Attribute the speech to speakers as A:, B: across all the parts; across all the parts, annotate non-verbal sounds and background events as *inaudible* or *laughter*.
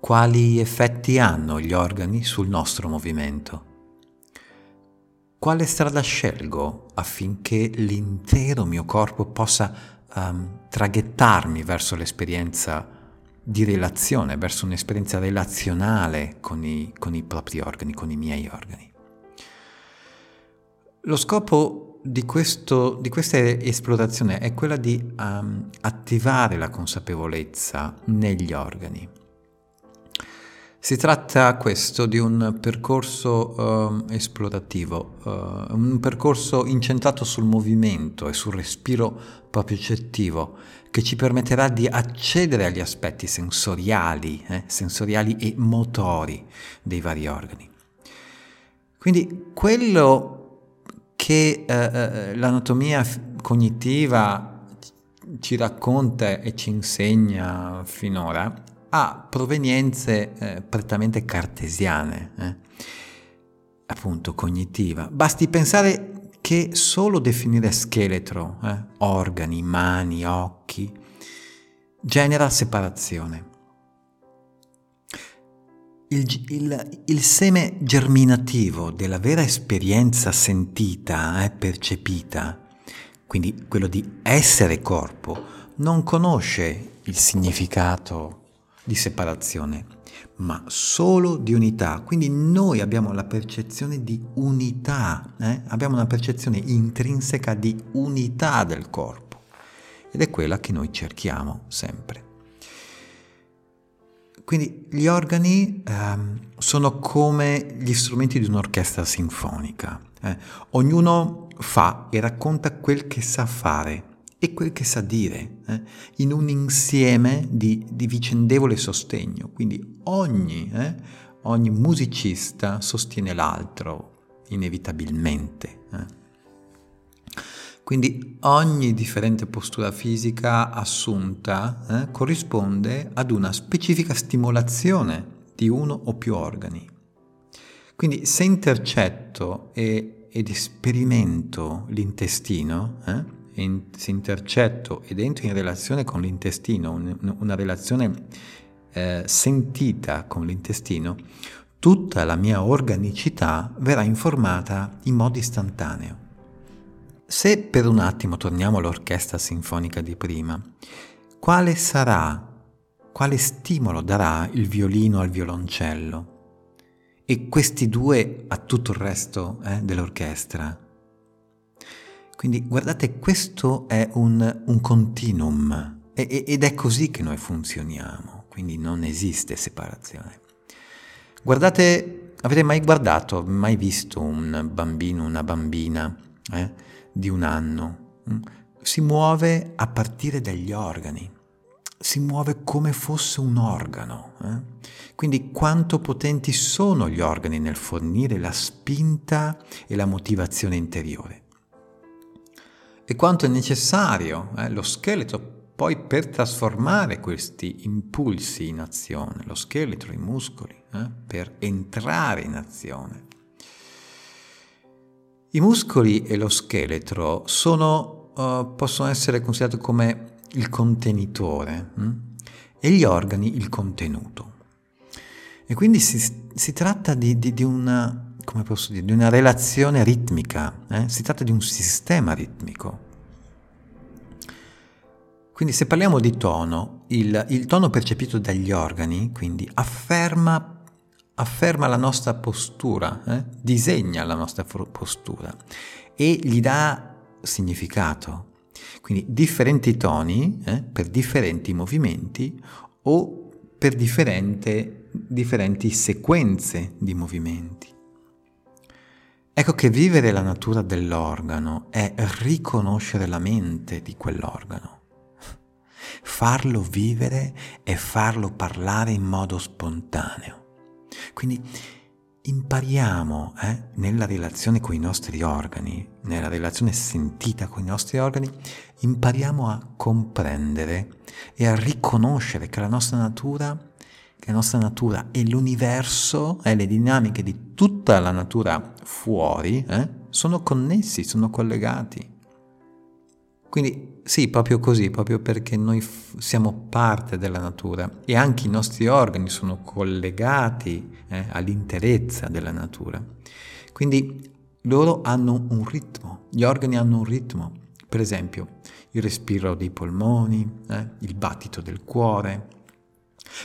A: quali effetti hanno gli organi sul nostro movimento. Quale strada scelgo affinché l'intero mio corpo possa um, traghettarmi verso l'esperienza di relazione, verso un'esperienza relazionale con i, con i propri organi, con i miei organi. Lo scopo di, questo, di questa esplorazione è quella di um, attivare la consapevolezza negli organi. Si tratta questo di un percorso uh, esplorativo, uh, un percorso incentrato sul movimento e sul respiro propriocettivo che ci permetterà di accedere agli aspetti sensoriali, eh, sensoriali e motori dei vari organi. Quindi quello che eh, eh l'anatomia cognitiva ci racconta e ci insegna finora ha provenienze eh, prettamente cartesiane, eh? appunto cognitiva. Basti pensare che solo definire scheletro, eh, organi, mani, occhi, genera separazione. Il, il, il, seme germinativo della vera esperienza sentita, eh, percepita, quindi quello di essere corpo, non conosce il significato di separazione, ma solo di unità. Quindi noi abbiamo la percezione di unità, eh? abbiamo una percezione intrinseca di unità del corpo ed è quella che noi cerchiamo sempre. Quindi gli organi ehm, sono come gli strumenti di un'orchestra sinfonica. Eh? Ognuno fa e racconta quel che sa fare e quel che sa dire, eh? in un insieme di, di, vicendevole sostegno. Quindi ogni, eh? ogni musicista sostiene l'altro, inevitabilmente. Eh? Quindi ogni differente postura fisica assunta eh, corrisponde ad una specifica stimolazione di uno o più organi. Quindi se intercetto e, ed esperimento l'intestino, eh, in, se intercetto ed entro in relazione con l'intestino, un, una relazione eh, sentita con l'intestino, tutta la mia organicità verrà informata in modo istantaneo. Se per un attimo torniamo all'orchestra sinfonica di prima, quale sarà, quale stimolo darà il violino al violoncello? E questi due a tutto il resto eh, dell'orchestra? Quindi guardate, questo è un, un continuum ed è così che noi funzioniamo, quindi non esiste separazione. Guardate, avete mai guardato, mai visto un bambino, una bambina eh, di un anno? Mm? Si muove a partire dagli organi, si muove come fosse un organo. Eh? Quindi quanto potenti sono gli organi nel fornire la spinta e la motivazione interiore e quanto è necessario eh, lo scheletro poi per trasformare questi impulsi in azione, lo scheletro, i muscoli, eh, per entrare in azione. I muscoli e lo scheletro sono, uh, possono essere considerati come il contenitore hm? e gli organi il contenuto. E quindi si, si tratta di, di, di una come posso dire, di una relazione ritmica, eh? si tratta di un sistema ritmico. Quindi se parliamo di tono, il, il tono percepito dagli organi, quindi afferma, afferma la nostra postura, eh? disegna la nostra postura e gli dà significato. Quindi differenti toni eh, per differenti movimenti o per differenti sequenze di movimenti. Ecco che vivere la natura dell'organo è riconoscere la mente di quell'organo, farlo vivere e farlo parlare in modo spontaneo. Quindi impariamo eh, nella relazione con i nostri organi, nella relazione sentita con i nostri organi, impariamo a comprendere e a riconoscere che la nostra natura che la nostra natura e l'universo e le dinamiche di tutta la natura fuori eh, sono connessi, sono collegati. Quindi sì, proprio così, proprio perché noi f- siamo parte della natura e anche i nostri organi sono collegati eh, all'interezza della natura. Quindi loro hanno un ritmo, gli organi hanno un ritmo, per esempio il respiro dei polmoni, eh, il battito del cuore,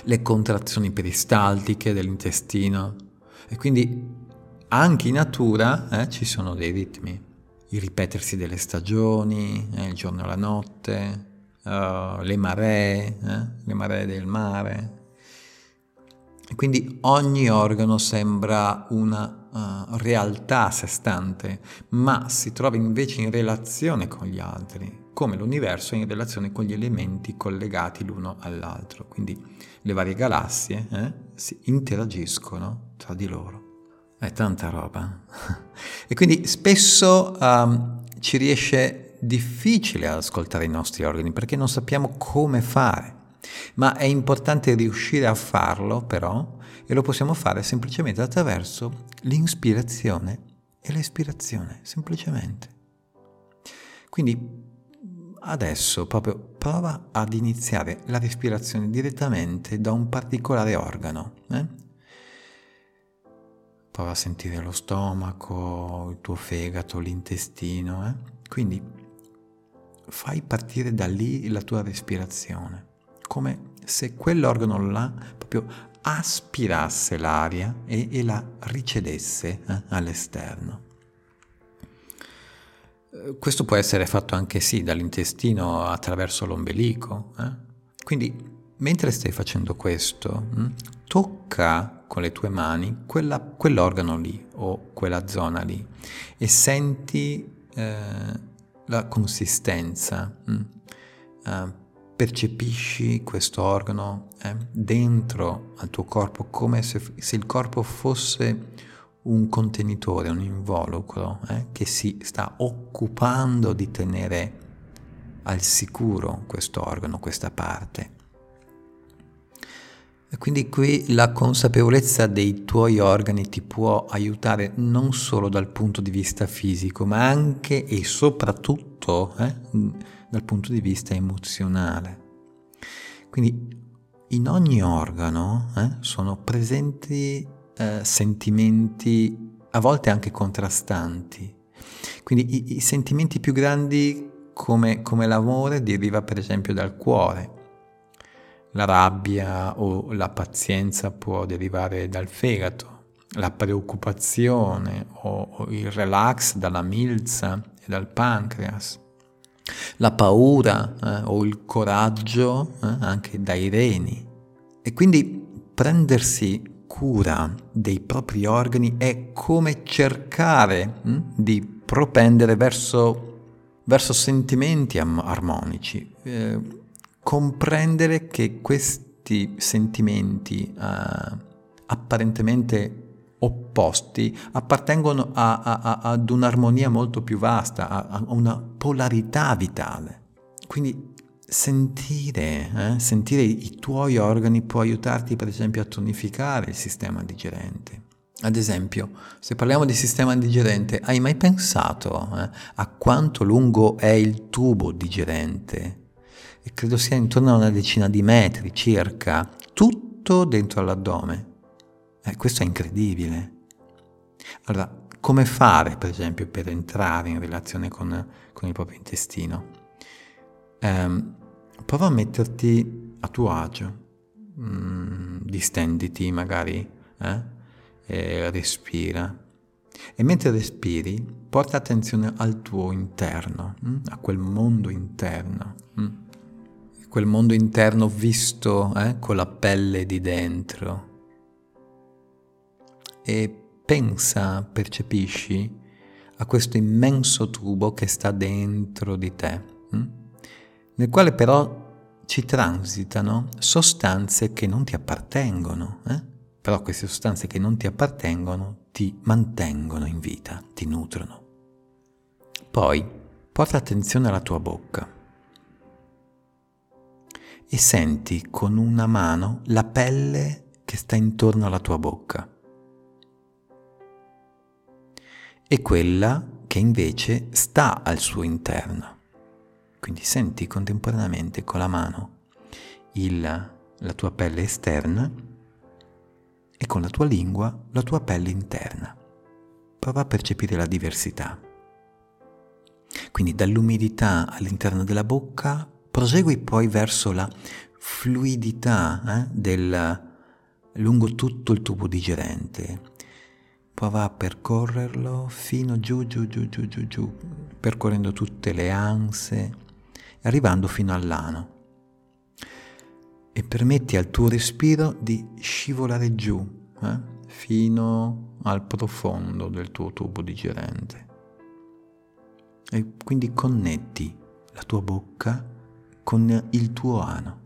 A: le contrazioni peristaltiche dell'intestino. E quindi anche in natura eh, ci sono dei ritmi, il ripetersi delle stagioni, eh, il giorno e la notte, uh, le maree, eh, le maree del mare. E quindi ogni organo sembra una uh, realtà a sé stante, ma si trova invece in relazione con gli altri, come l'universo è in relazione con gli elementi collegati l'uno all'altro. Quindi le varie galassie eh, si interagiscono tra di loro. È tanta roba. *laughs* e quindi spesso um, ci riesce difficile ad ascoltare i nostri organi perché non sappiamo come fare. Ma è importante riuscire a farlo però e lo possiamo fare semplicemente attraverso l'inspirazione e l'espirazione, semplicemente. Quindi adesso proprio prova ad iniziare la respirazione direttamente da un particolare organo. Eh? Prova a sentire lo stomaco, il tuo fegato, l'intestino. Eh? Quindi fai partire da lì la tua respirazione, come se quell'organo là proprio aspirasse l'aria e, e la ricedesse eh, all'esterno. Questo può essere fatto anche sì dall'intestino attraverso l'ombelico. Eh? Quindi mentre stai facendo questo, hm, tocca con le tue mani quella, quell'organo lì o quella zona lì e senti eh, la consistenza. Hm, eh, percepisci questo organo eh, dentro al tuo corpo come se, se il corpo fosse un contenitore, un involucro eh, che si sta occupando di tenere al sicuro questo organo, questa parte. E quindi qui la consapevolezza dei tuoi organi ti può aiutare non solo dal punto di vista fisico, ma anche e soprattutto eh, dal punto di vista emozionale. Quindi in ogni organo eh, sono presenti eh, sentimenti a volte anche contrastanti. Quindi i, i sentimenti più grandi come, come l'amore deriva per esempio dal cuore, la rabbia o la pazienza può derivare dal fegato, la preoccupazione o, il relax dalla milza e dal pancreas, la paura eh, o il coraggio eh, anche dai reni. E quindi prendersi cura dei propri organi è come cercare hm, di propendere verso, verso sentimenti am- armonici, eh, comprendere che questi sentimenti eh, apparentemente opposti appartengono a, a, a, ad un'armonia molto più vasta, a, una polarità vitale. Quindi Sentire, eh? sentire i tuoi organi può aiutarti per esempio a tonificare il sistema digerente. Ad esempio, se parliamo di sistema digerente, hai mai pensato eh, a quanto lungo è il tubo digerente? E credo sia intorno a una decina di metri circa, tutto dentro all'addome. Eh, questo è incredibile. Allora, come fare per esempio per entrare in relazione con, con il proprio intestino? Um, prova a metterti a tuo agio, mm, distenditi magari eh? respira. E mentre respiri, porta attenzione al tuo interno, mm? a quel mondo interno, mm? quel mondo interno visto eh? con la pelle di dentro. E pensa, percepisci a questo immenso tubo che sta dentro di te. Nel quale però ci transitano sostanze che non ti appartengono, eh? però queste sostanze che non ti appartengono ti mantengono in vita, ti nutrono. Poi porta attenzione alla tua bocca e senti con una mano la pelle che sta intorno alla tua bocca e quella che invece sta al suo interno. Quindi senti contemporaneamente con la mano il, la tua pelle esterna e con la tua lingua la tua pelle interna. Prova a percepire la diversità. Quindi dall'umidità all'interno della bocca prosegui poi verso la fluidità eh, del, lungo tutto il tubo digerente. Prova a percorrerlo fino giù, giù, giù, giù, giù, giù, percorrendo tutte le anse, arrivando fino all'ano. E permetti al tuo respiro di scivolare giù, eh, fino al profondo del tuo tubo digerente. E quindi connetti la tua bocca con il tuo ano.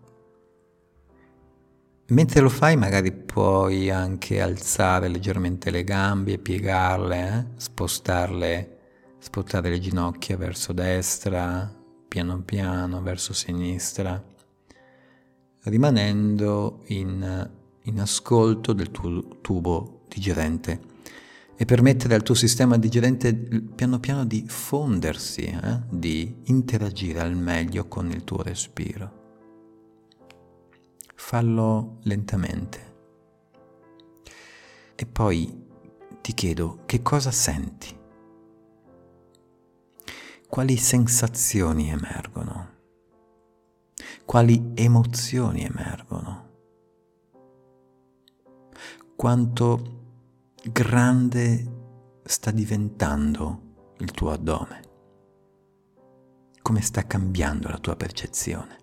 A: Mentre lo fai magari puoi anche alzare leggermente le gambe piegarle, eh? spostarle, spostare le ginocchia verso destra, piano piano verso sinistra, rimanendo in, in ascolto del tuo tubo digerente e permettere al tuo sistema digerente piano piano di fondersi, eh? di interagire al meglio con il tuo respiro fallo lentamente. E poi ti chiedo che cosa senti, quali sensazioni emergono, quali emozioni emergono, quanto grande sta diventando il tuo addome, come sta cambiando la tua percezione.